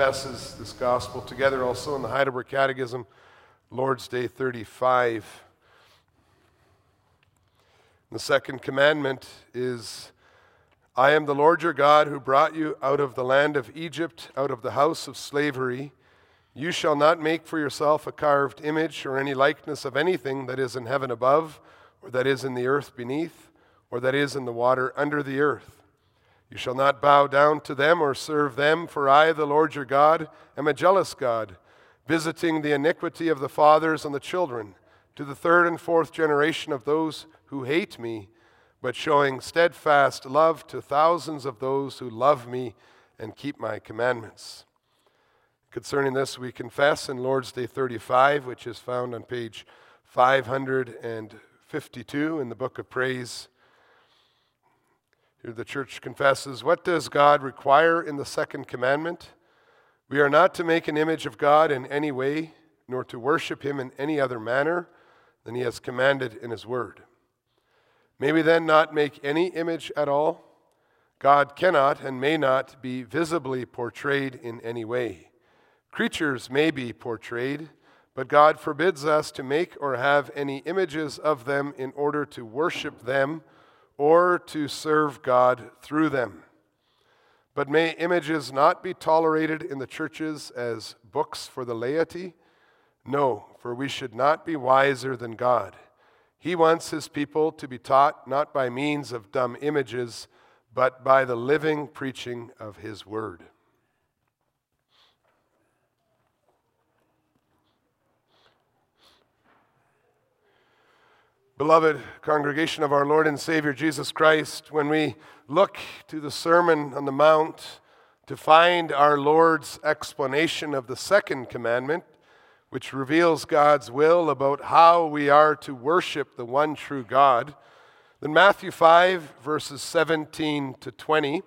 confesses this gospel together also in the Heidelberg Catechism, Lord's Day 35. The second commandment is I am the Lord your God who brought you out of the land of Egypt, out of the house of slavery. You shall not make for yourself a carved image or any likeness of anything that is in heaven above, or that is in the earth beneath, or that is in the water under the earth. You shall not bow down to them or serve them, for I, the Lord your God, am a jealous God, visiting the iniquity of the fathers on the children, to the third and fourth generation of those who hate me, but showing steadfast love to thousands of those who love me and keep my commandments. Concerning this, we confess in Lord's Day 35, which is found on page 552 in the Book of Praise. Here the church confesses What does God require in the second commandment? We are not to make an image of God in any way, nor to worship him in any other manner than he has commanded in his word. May we then not make any image at all? God cannot and may not be visibly portrayed in any way. Creatures may be portrayed, but God forbids us to make or have any images of them in order to worship them or to serve God through them. But may images not be tolerated in the churches as books for the laity? No, for we should not be wiser than God. He wants his people to be taught not by means of dumb images, but by the living preaching of his word. Beloved congregation of our Lord and Savior Jesus Christ, when we look to the Sermon on the Mount to find our Lord's explanation of the second commandment, which reveals God's will about how we are to worship the one true God, then Matthew 5, verses 17 to 20,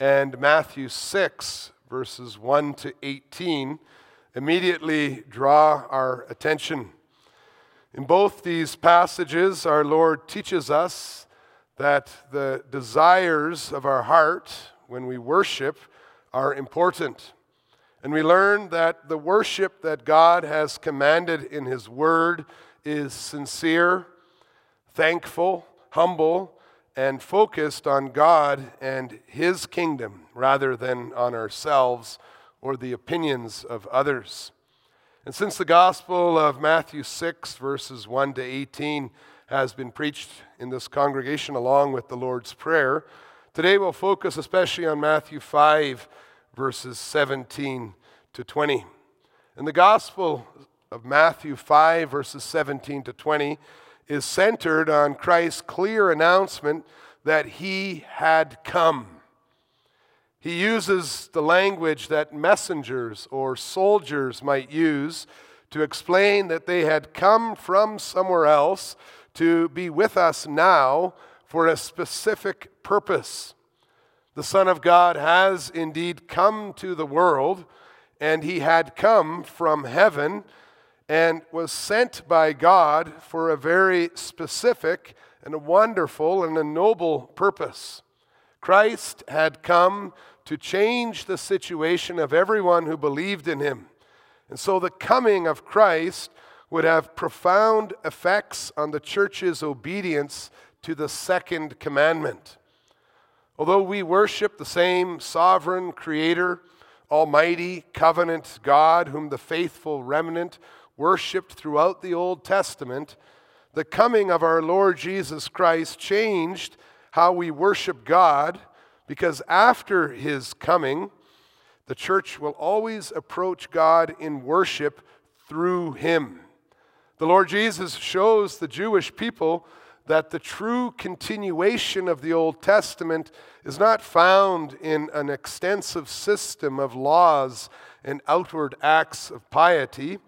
and Matthew 6, verses 1 to 18, immediately draw our attention. In both these passages, our Lord teaches us that the desires of our heart when we worship are important. And we learn that the worship that God has commanded in His Word is sincere, thankful, humble, and focused on God and His kingdom rather than on ourselves or the opinions of others. And since the Gospel of Matthew 6, verses 1 to 18, has been preached in this congregation along with the Lord's Prayer, today we'll focus especially on Matthew 5, verses 17 to 20. And the Gospel of Matthew 5, verses 17 to 20, is centered on Christ's clear announcement that he had come. He uses the language that messengers or soldiers might use to explain that they had come from somewhere else to be with us now for a specific purpose. The Son of God has indeed come to the world, and he had come from heaven and was sent by God for a very specific and a wonderful and a noble purpose. Christ had come to change the situation of everyone who believed in him. And so the coming of Christ would have profound effects on the church's obedience to the second commandment. Although we worship the same sovereign creator, almighty covenant God, whom the faithful remnant worshiped throughout the Old Testament, the coming of our Lord Jesus Christ changed how we worship God because after his coming, the church will always approach God in worship through him. The Lord Jesus shows the Jewish people that the true continuation of the Old Testament is not found in an extensive system of laws and outward acts of piety,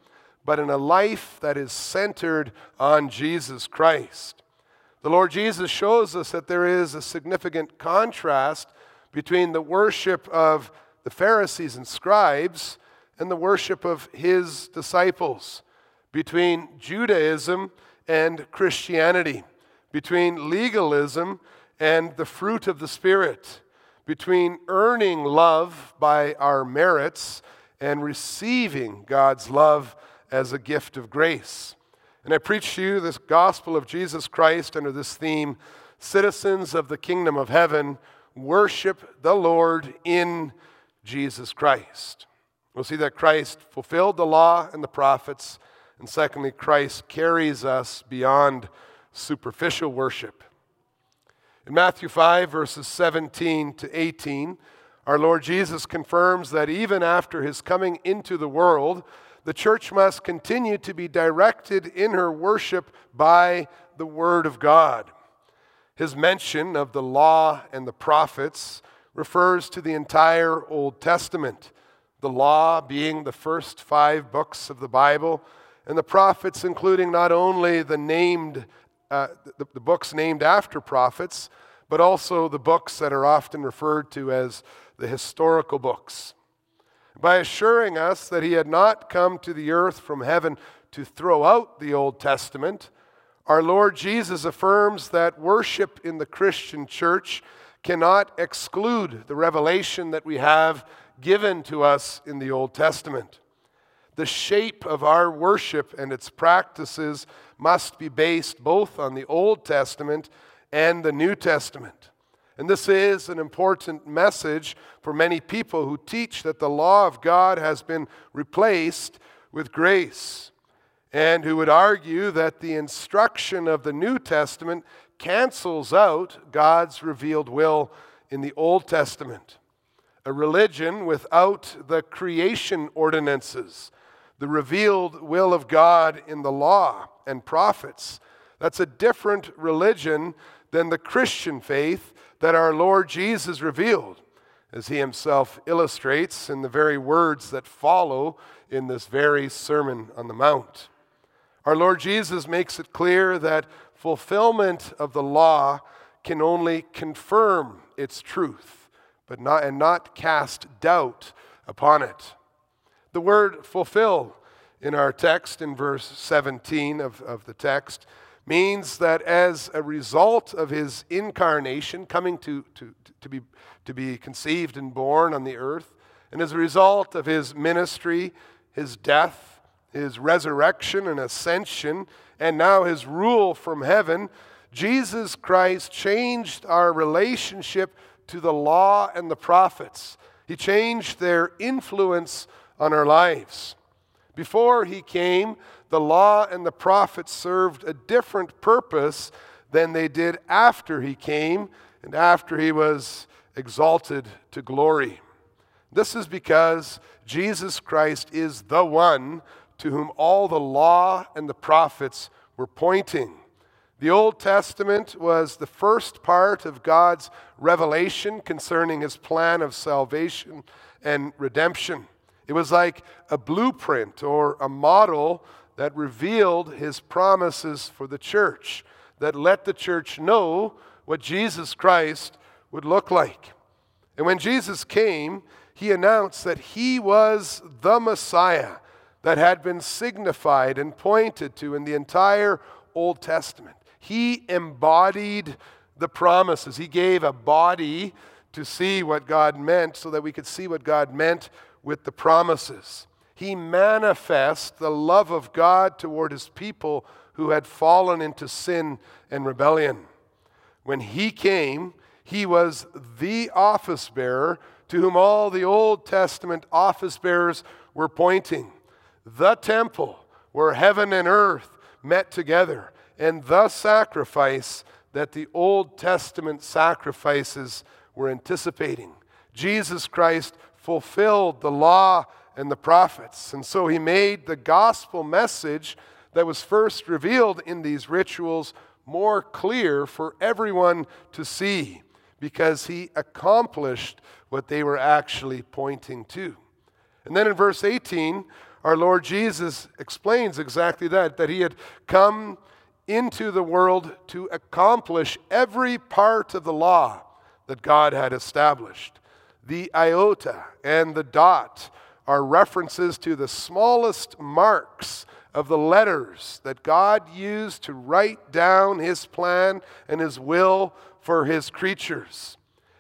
but in a life that is centered on Jesus Christ. The Lord Jesus shows us that there is a significant contrast between the worship of the Pharisees and scribes and the worship of his disciples, between Judaism and Christianity, between legalism and the fruit of the Spirit, between earning love by our merits and receiving God's love as a gift of grace. And I preach to you this gospel of Jesus Christ under this theme citizens of the kingdom of heaven, worship the Lord in Jesus Christ. We'll see that Christ fulfilled the law and the prophets, and secondly, Christ carries us beyond superficial worship. In Matthew 5, verses 17 to 18, our Lord Jesus confirms that even after his coming into the world, the church must continue to be directed in her worship by the Word of God. His mention of the law and the prophets refers to the entire Old Testament, the law being the first five books of the Bible, and the prophets including not only the named uh, the, the books named after prophets, but also the books that are often referred to as the historical books. By assuring us that he had not come to the earth from heaven to throw out the Old Testament, our Lord Jesus affirms that worship in the Christian church cannot exclude the revelation that we have given to us in the Old Testament. The shape of our worship and its practices must be based both on the Old Testament and the New Testament. And this is an important message for many people who teach that the law of God has been replaced with grace and who would argue that the instruction of the New Testament cancels out God's revealed will in the Old Testament. A religion without the creation ordinances, the revealed will of God in the law and prophets. That's a different religion than the Christian faith that our Lord Jesus revealed, as he himself illustrates in the very words that follow in this very Sermon on the Mount. Our Lord Jesus makes it clear that fulfillment of the law can only confirm its truth, but not, and not cast doubt upon it. The word fulfill in our text, in verse 17 of, of the text, means that as a result of his incarnation, coming to, to, to, be, to be conceived and born on the earth, and as a result of his ministry, his death, his resurrection and ascension, and now his rule from heaven, Jesus Christ changed our relationship to the law and the prophets. He changed their influence on our lives. Before he came, the law and the prophets served a different purpose than they did after he came and after he was exalted to glory. This is because Jesus Christ is the one to whom all the law and the prophets were pointing. The Old Testament was the first part of God's revelation concerning his plan of salvation and redemption. It was like a blueprint or a model that revealed his promises for the church, that let the church know what Jesus Christ would look like. And when Jesus came, he announced that he was the Messiah that had been signified and pointed to in the entire Old Testament. He embodied the promises. He gave a body to see what God meant so that we could see what God meant with the promises. He manifests the love of God toward his people who had fallen into sin and rebellion. When he came, he was the office bearer to whom all the Old Testament office bearers were pointing the temple where heaven and earth met together, and the sacrifice that the Old Testament sacrifices were anticipating. Jesus Christ fulfilled the law and the prophets, and so he made the gospel message that was first revealed in these rituals more clear for everyone to see because he accomplished what they were actually pointing to. And then in verse 18, our Lord Jesus explains exactly that, that he had come into the world to accomplish every part of the law that God had established. The iota and the dot are references to the smallest marks of the letters that God used to write down his plan and his will for his creatures.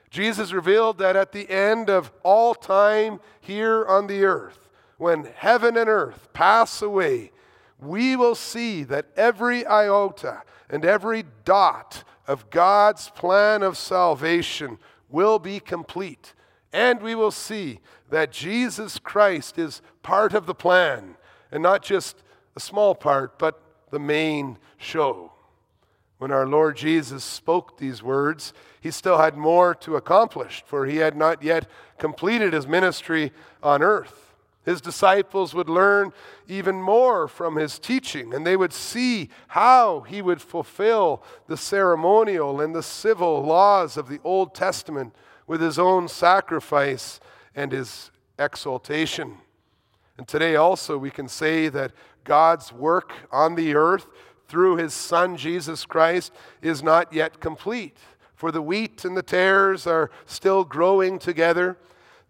Jesus revealed that at the end of all time here on the earth, when heaven and earth pass away, we will see that every iota and every dot of God's plan of salvation will be complete. And we will see that Jesus Christ is part of the plan, and not just a small part, but the main show. When our Lord Jesus spoke these words, he still had more to accomplish, for he had not yet completed his ministry on earth. His disciples would learn even more from his teaching, and they would see how he would fulfill the ceremonial and the civil laws of the Old Testament with his own sacrifice and his exaltation. And today also we can say that God's work on the earth through his Son Jesus Christ is not yet complete. For the wheat and the tares are still growing together.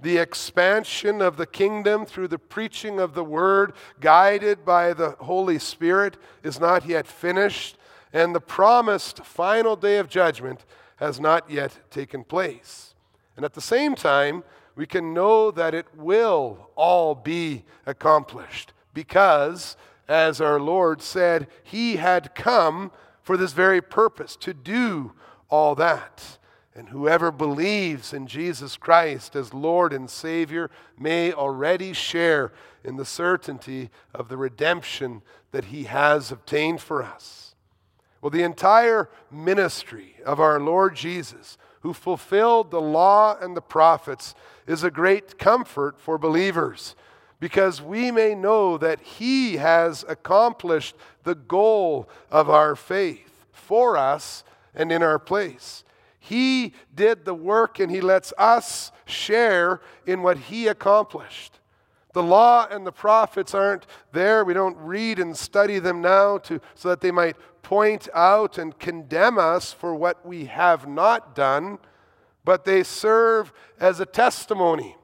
The expansion of the kingdom through the preaching of the word, guided by the Holy Spirit, is not yet finished. And the promised final day of judgment has not yet taken place. And at the same time, we can know that it will all be accomplished because as our Lord said, He had come for this very purpose, to do all that. And whoever believes in Jesus Christ as Lord and Savior may already share in the certainty of the redemption that He has obtained for us. Well, the entire ministry of our Lord Jesus, who fulfilled the law and the prophets, is a great comfort for believers because we may know that He has accomplished the goal of our faith for us and in our place. He did the work and He lets us share in what He accomplished. The law and the prophets aren't there. We don't read and study them now to, so that they might point out and condemn us for what we have not done, but they serve as a testimony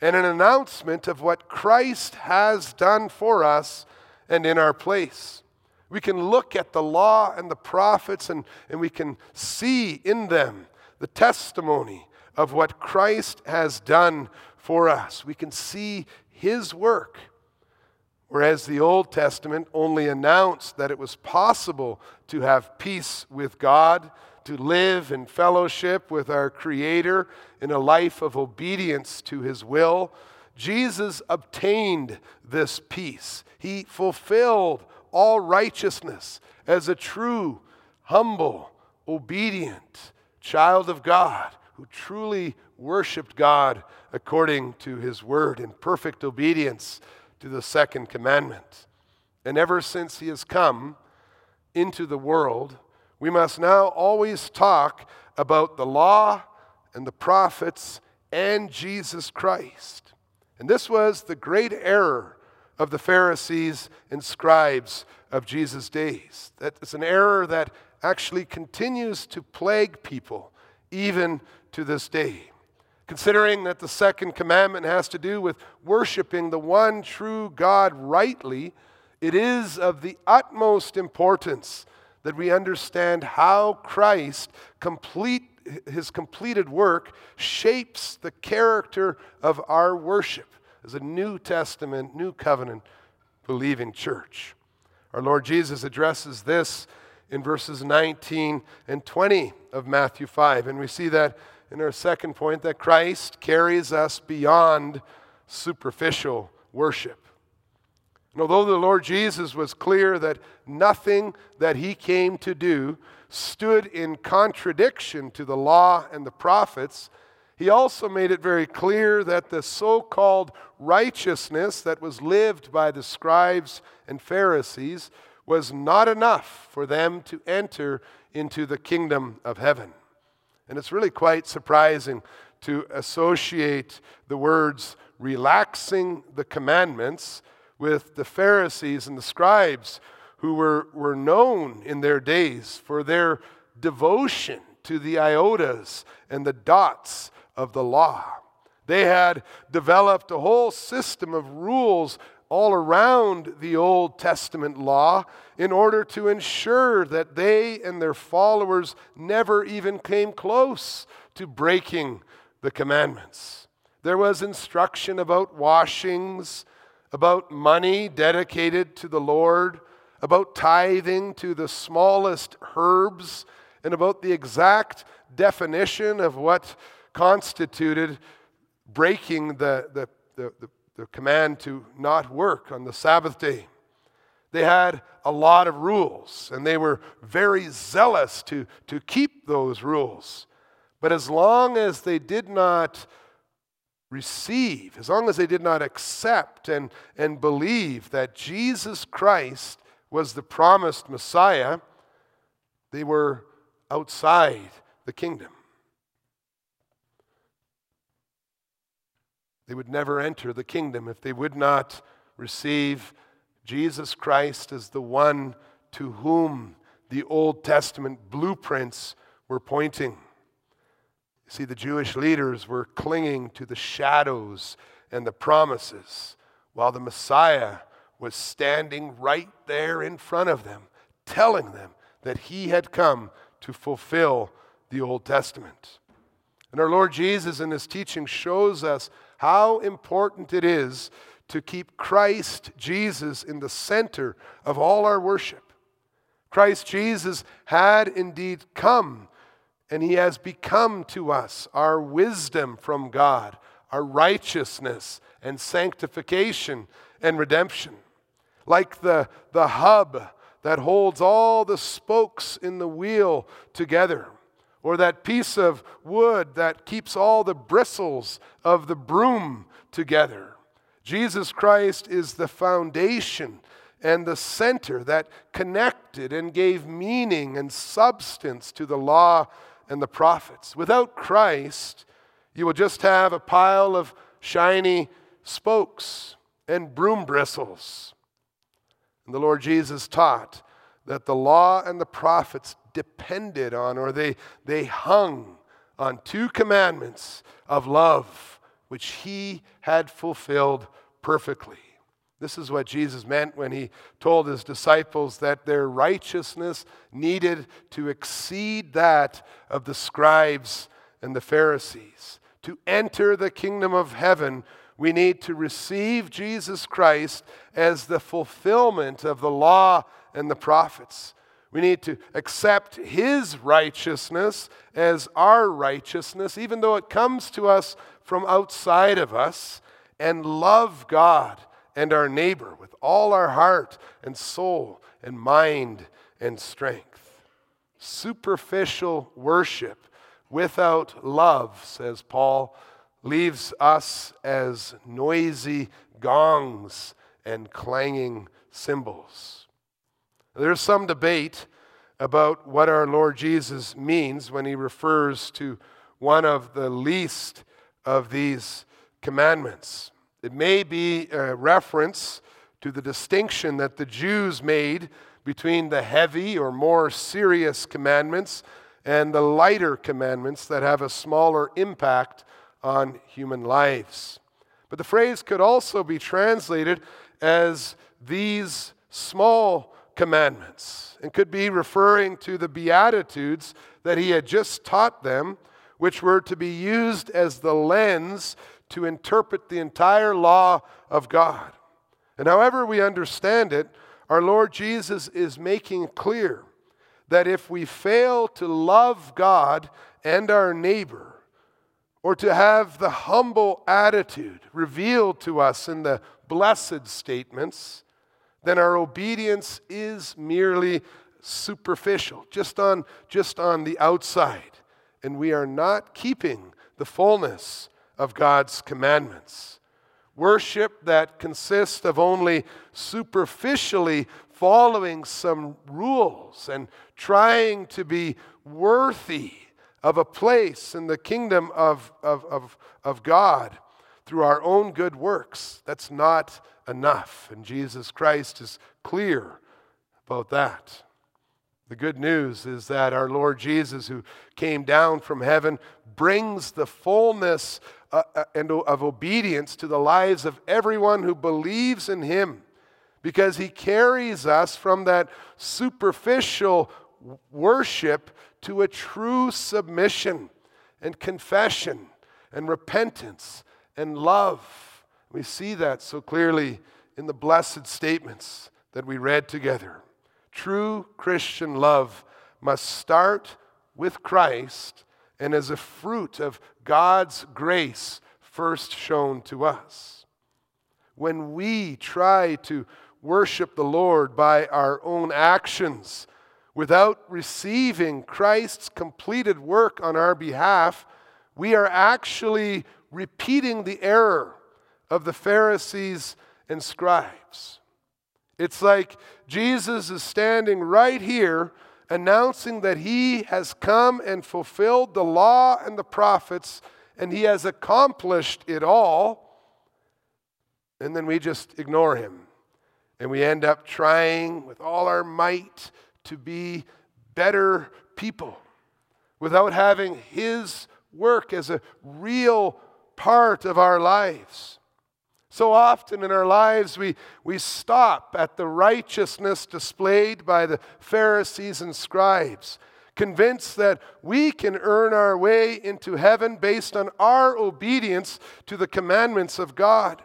and an announcement of what Christ has done for us and in our place. We can look at the law and the prophets and, and we can see in them the testimony of what Christ has done for us. We can see his work. Whereas the Old Testament only announced that it was possible to have peace with God to live in fellowship with our Creator in a life of obedience to His will, Jesus obtained this peace. He fulfilled all righteousness as a true, humble, obedient child of God who truly worshiped God according to His word in perfect obedience to the second commandment. And ever since He has come into the world, we must now always talk about the law and the prophets and Jesus Christ. And this was the great error of the Pharisees and scribes of Jesus' days. That is an error that actually continues to plague people even to this day. Considering that the second commandment has to do with worshiping the one true God rightly, it is of the utmost importance that we understand how Christ complete his completed work shapes the character of our worship as a New Testament, New Covenant believing church. Our Lord Jesus addresses this in verses 19 and 20 of Matthew 5. And we see that in our second point that Christ carries us beyond superficial worship. And although the Lord Jesus was clear that nothing that he came to do stood in contradiction to the law and the prophets, he also made it very clear that the so called righteousness that was lived by the scribes and Pharisees was not enough for them to enter into the kingdom of heaven. And it's really quite surprising to associate the words relaxing the commandments with the Pharisees and the scribes who were, were known in their days for their devotion to the iotas and the dots of the law. They had developed a whole system of rules all around the Old Testament law in order to ensure that they and their followers never even came close to breaking the commandments. There was instruction about washings, about money dedicated to the Lord, about tithing to the smallest herbs, and about the exact definition of what constituted breaking the, the, the, the, the command to not work on the Sabbath day. They had a lot of rules, and they were very zealous to, to keep those rules. But as long as they did not receive, as long as they did not accept and, and believe that Jesus Christ was the promised Messiah, they were outside the kingdom. They would never enter the kingdom if they would not receive Jesus Christ as the one to whom the Old Testament blueprints were pointing. See, the Jewish leaders were clinging to the shadows and the promises, while the Messiah was standing right there in front of them, telling them that he had come to fulfill the Old Testament. And our Lord Jesus in his teaching shows us how important it is to keep Christ Jesus in the center of all our worship. Christ Jesus had indeed come, and he has become to us our wisdom from God, our righteousness and sanctification and redemption. Like the, the hub that holds all the spokes in the wheel together or that piece of wood that keeps all the bristles of the broom together. Jesus Christ is the foundation and the center that connected and gave meaning and substance to the law and the prophets. Without Christ, you will just have a pile of shiny spokes and broom bristles. And the Lord Jesus taught that the law and the prophets depended on or they, they hung on two commandments of love, which he had fulfilled perfectly. This is what Jesus meant when he told his disciples that their righteousness needed to exceed that of the scribes and the Pharisees. To enter the kingdom of heaven, we need to receive Jesus Christ as the fulfillment of the law and the prophets. We need to accept His righteousness as our righteousness, even though it comes to us from outside of us, and love God and our neighbor with all our heart and soul and mind and strength. Superficial worship without love, says Paul, leaves us as noisy gongs and clanging cymbals. There's some debate about what our Lord Jesus means when he refers to one of the least of these commandments. It may be a reference to the distinction that the Jews made between the heavy or more serious commandments and the lighter commandments that have a smaller impact on human lives. But the phrase could also be translated as these small commandments and could be referring to the Beatitudes that he had just taught them, which were to be used as the lens to interpret the entire law of God. And however we understand it, our Lord Jesus is making clear that if we fail to love God and our neighbor, or to have the humble attitude revealed to us in the blessed statements, then our obedience is merely superficial, just on, just on the outside. And we are not keeping the fullness of God's commandments. Worship that consists of only superficially following some rules and trying to be worthy of a place in the kingdom of, of, of, of God through our own good works. That's not enough. And Jesus Christ is clear about that. The good news is that our Lord Jesus, who came down from heaven, brings the fullness uh, uh, of obedience to the lives of everyone who believes in him because he carries us from that superficial worship to a true submission and confession and repentance and love. We see that so clearly in the blessed statements that we read together. True Christian love must start with Christ and as a fruit of God's grace first shown to us. When we try to worship the Lord by our own actions without receiving Christ's completed work on our behalf, we are actually repeating the error of the Pharisees and scribes. It's like Jesus is standing right here announcing that he has come and fulfilled the law and the prophets and he has accomplished it all. And then we just ignore him. And we end up trying with all our might to be better people without having his work as a real part of our lives. So often in our lives, we, we stop at the righteousness displayed by the Pharisees and scribes, convinced that we can earn our way into heaven based on our obedience to the commandments of God.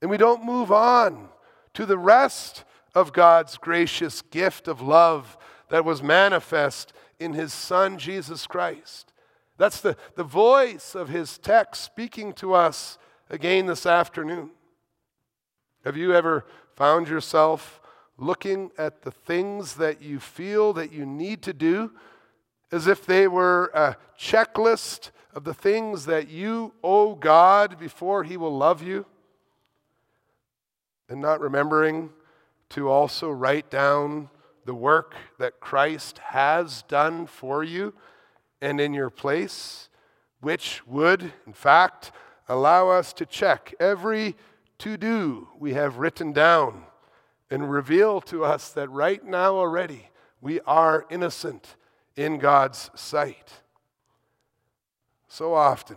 And we don't move on to the rest of God's gracious gift of love that was manifest in His Son, Jesus Christ. That's the, the voice of His text speaking to us again this afternoon. Have you ever found yourself looking at the things that you feel that you need to do as if they were a checklist of the things that you owe God before He will love you? And not remembering to also write down the work that Christ has done for you and in your place, which would, in fact, allow us to check every to do we have written down and reveal to us that right now already we are innocent in God's sight. So often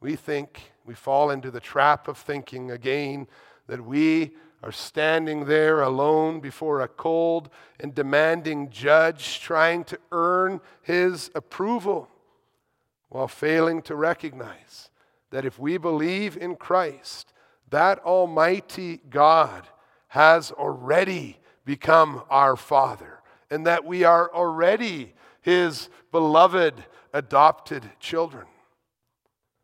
we think, we fall into the trap of thinking again that we are standing there alone before a cold and demanding judge, trying to earn his approval, while failing to recognize that if we believe in Christ, that Almighty God has already become our Father, and that we are already His beloved adopted children.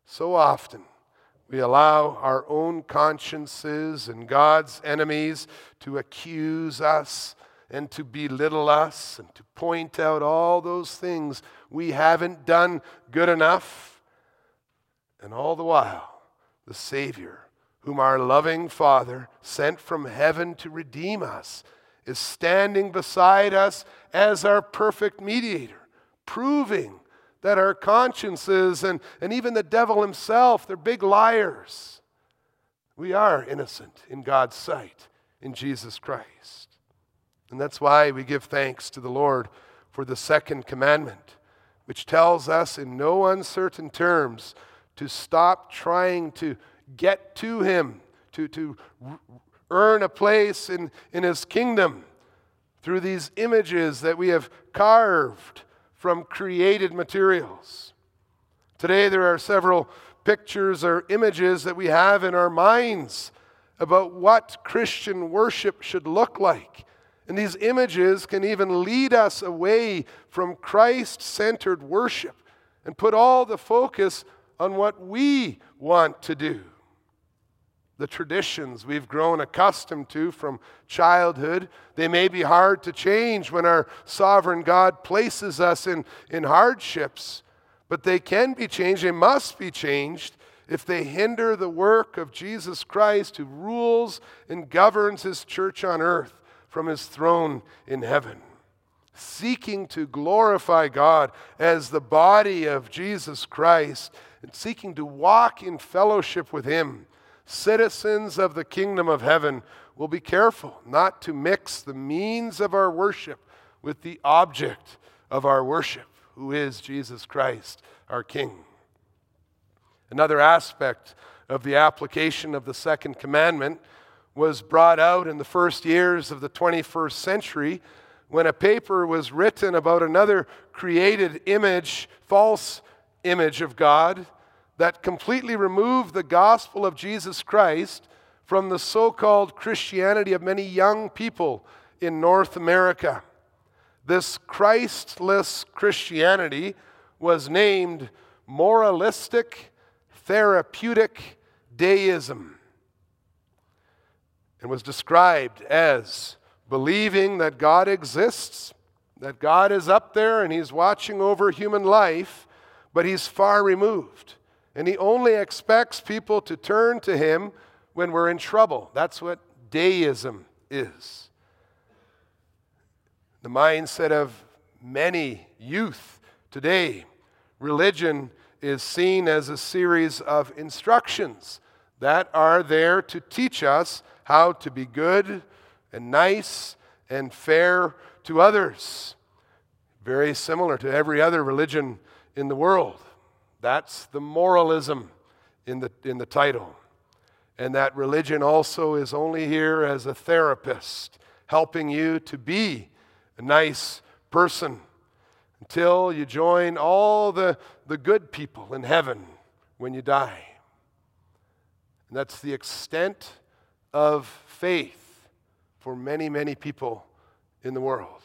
So often, we allow our own consciences and God's enemies to accuse us and to belittle us and to point out all those things we haven't done good enough. And all the while, the Savior, whom our loving Father sent from heaven to redeem us, is standing beside us as our perfect mediator, proving that our consciences and, and even the devil himself, they're big liars. We are innocent in God's sight in Jesus Christ. And that's why we give thanks to the Lord for the second commandment, which tells us in no uncertain terms to stop trying to get to Him, to, to earn a place in, in His kingdom through these images that we have carved from created materials. Today, there are several pictures or images that we have in our minds about what Christian worship should look like. And these images can even lead us away from Christ centered worship and put all the focus on what we want to do the traditions we've grown accustomed to from childhood. They may be hard to change when our sovereign God places us in, in hardships, but they can be changed. They must be changed if they hinder the work of Jesus Christ, who rules and governs his church on earth from his throne in heaven. Seeking to glorify God as the body of Jesus Christ and seeking to walk in fellowship with him citizens of the kingdom of heaven will be careful not to mix the means of our worship with the object of our worship, who is Jesus Christ, our King. Another aspect of the application of the second commandment was brought out in the first years of the 21st century when a paper was written about another created image, false image of God that completely removed the gospel of Jesus Christ from the so called Christianity of many young people in North America. This Christless Christianity was named moralistic therapeutic deism and was described as believing that God exists, that God is up there and He's watching over human life, but He's far removed. And He only expects people to turn to Him when we're in trouble. That's what deism is. The mindset of many youth today, religion is seen as a series of instructions that are there to teach us how to be good and nice and fair to others. Very similar to every other religion in the world. That's the moralism in the, in the title. And that religion also is only here as a therapist, helping you to be a nice person until you join all the, the good people in heaven when you die. And that's the extent of faith for many, many people in the world.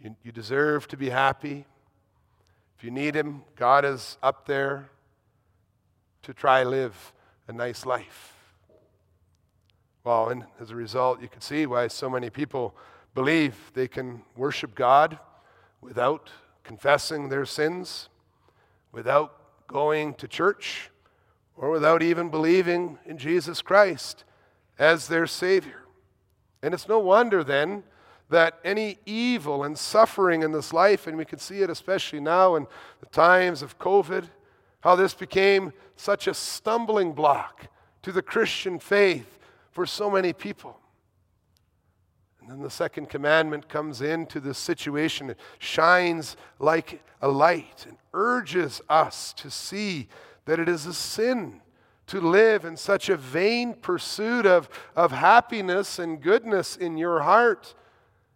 You, you deserve to be happy. If you need Him, God is up there to try live a nice life. Well, and as a result, you can see why so many people believe they can worship God without confessing their sins, without going to church, or without even believing in Jesus Christ as their Savior. And it's no wonder then that any evil and suffering in this life, and we can see it especially now in the times of COVID, how this became such a stumbling block to the Christian faith for so many people. And then the second commandment comes into this situation. It shines like a light and urges us to see that it is a sin to live in such a vain pursuit of, of happiness and goodness in your heart.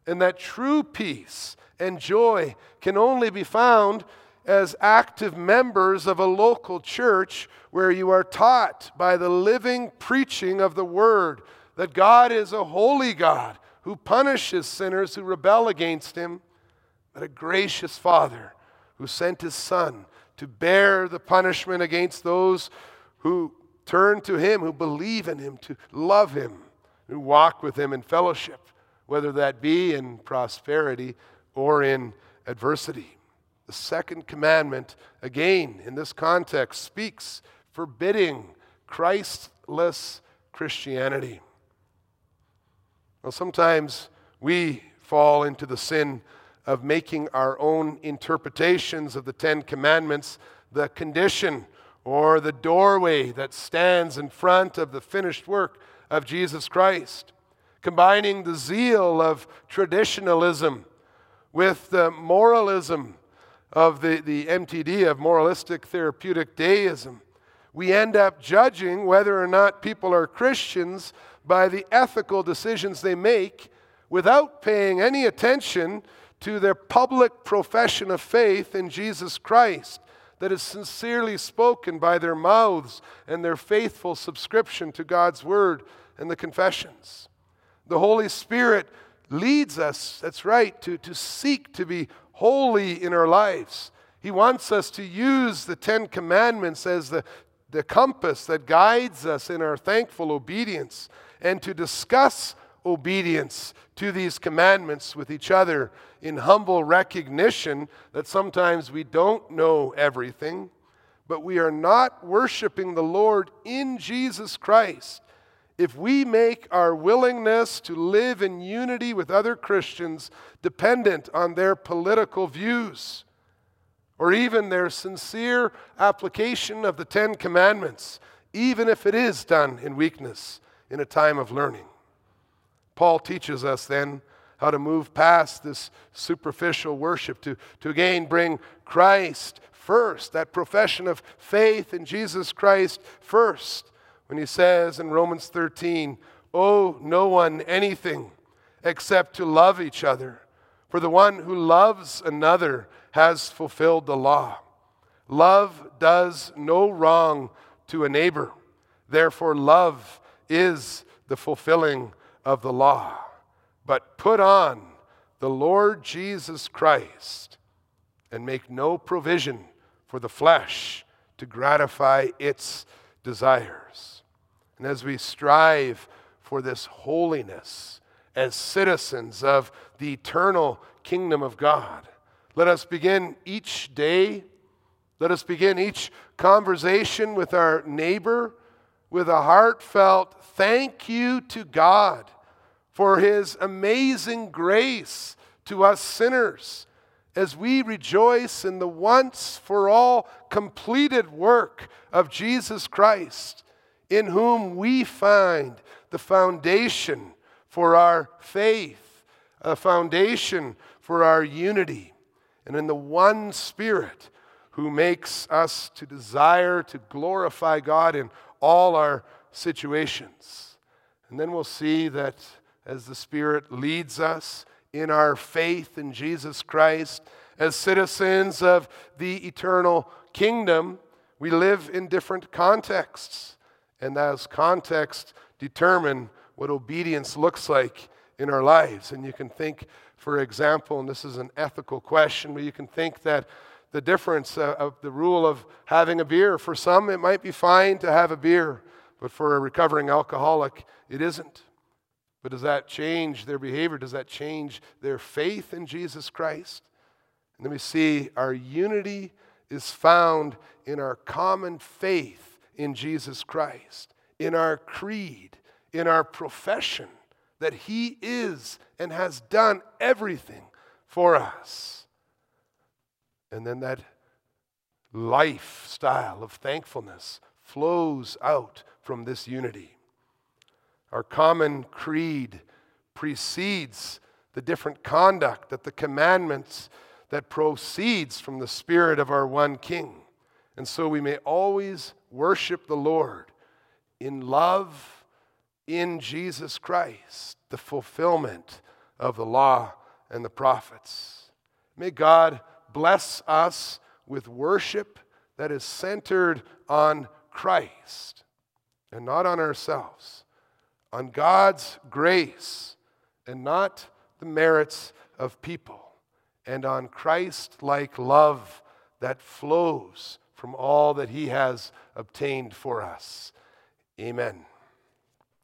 And that true peace and joy can only be found as active members of a local church where you are taught by the living preaching of the Word that God is a holy God who punishes sinners who rebel against him, but a gracious Father who sent his Son to bear the punishment against those who turn to him, who believe in him, to love him, who walk with him in fellowship, whether that be in prosperity or in adversity. The second commandment, again, in this context, speaks forbidding Christless Christianity. Well, sometimes we fall into the sin of making our own interpretations of the Ten Commandments the condition or the doorway that stands in front of the finished work of Jesus Christ, combining the zeal of traditionalism with the moralism of the, the MTD, of moralistic therapeutic deism. We end up judging whether or not people are Christians by the ethical decisions they make without paying any attention to their public profession of faith in Jesus Christ that is sincerely spoken by their mouths and their faithful subscription to God's word and the confessions. The Holy Spirit leads us, that's right, to, to seek to be holy in our lives. He wants us to use the Ten Commandments as the, the compass that guides us in our thankful obedience and to discuss obedience to these commandments with each other in humble recognition that sometimes we don't know everything, but we are not worshiping the Lord in Jesus Christ if we make our willingness to live in unity with other Christians dependent on their political views or even their sincere application of the Ten Commandments, even if it is done in weakness in a time of learning. Paul teaches us then how to move past this superficial worship, to, to again bring Christ first, that profession of faith in Jesus Christ first. When he says in Romans 13, Owe no one anything except to love each other, for the one who loves another has fulfilled the law. Love does no wrong to a neighbor. Therefore, love is the fulfilling of the law. But put on the Lord Jesus Christ and make no provision for the flesh to gratify its desires. And as we strive for this holiness as citizens of the eternal kingdom of God, let us begin each day, let us begin each conversation with our neighbor with a heartfelt thank you to God for his amazing grace to us sinners as we rejoice in the once for all completed work of Jesus Christ, in whom we find the foundation for our faith, a foundation for our unity, and in the one Spirit who makes us to desire to glorify God in all our situations. And then we'll see that as the Spirit leads us in our faith in Jesus Christ, as citizens of the eternal kingdom, we live in different contexts. And those contexts determine what obedience looks like in our lives. And you can think, for example, and this is an ethical question, but you can think that the difference uh, of the rule of having a beer. For some, it might be fine to have a beer, but for a recovering alcoholic, it isn't. But does that change their behavior? Does that change their faith in Jesus Christ? And then we see our unity is found in our common faith in Jesus Christ, in our creed, in our profession that He is and has done everything for us. And then that lifestyle of thankfulness flows out from this unity. Our common creed precedes the different conduct that the commandments that proceeds from the spirit of our one king. And so we may always worship the Lord in love in Jesus Christ, the fulfillment of the law and the prophets. May God bless us with worship that is centered on Christ and not on ourselves, on God's grace and not the merits of people, and on Christ like love that flows from all that He has obtained for us. Amen.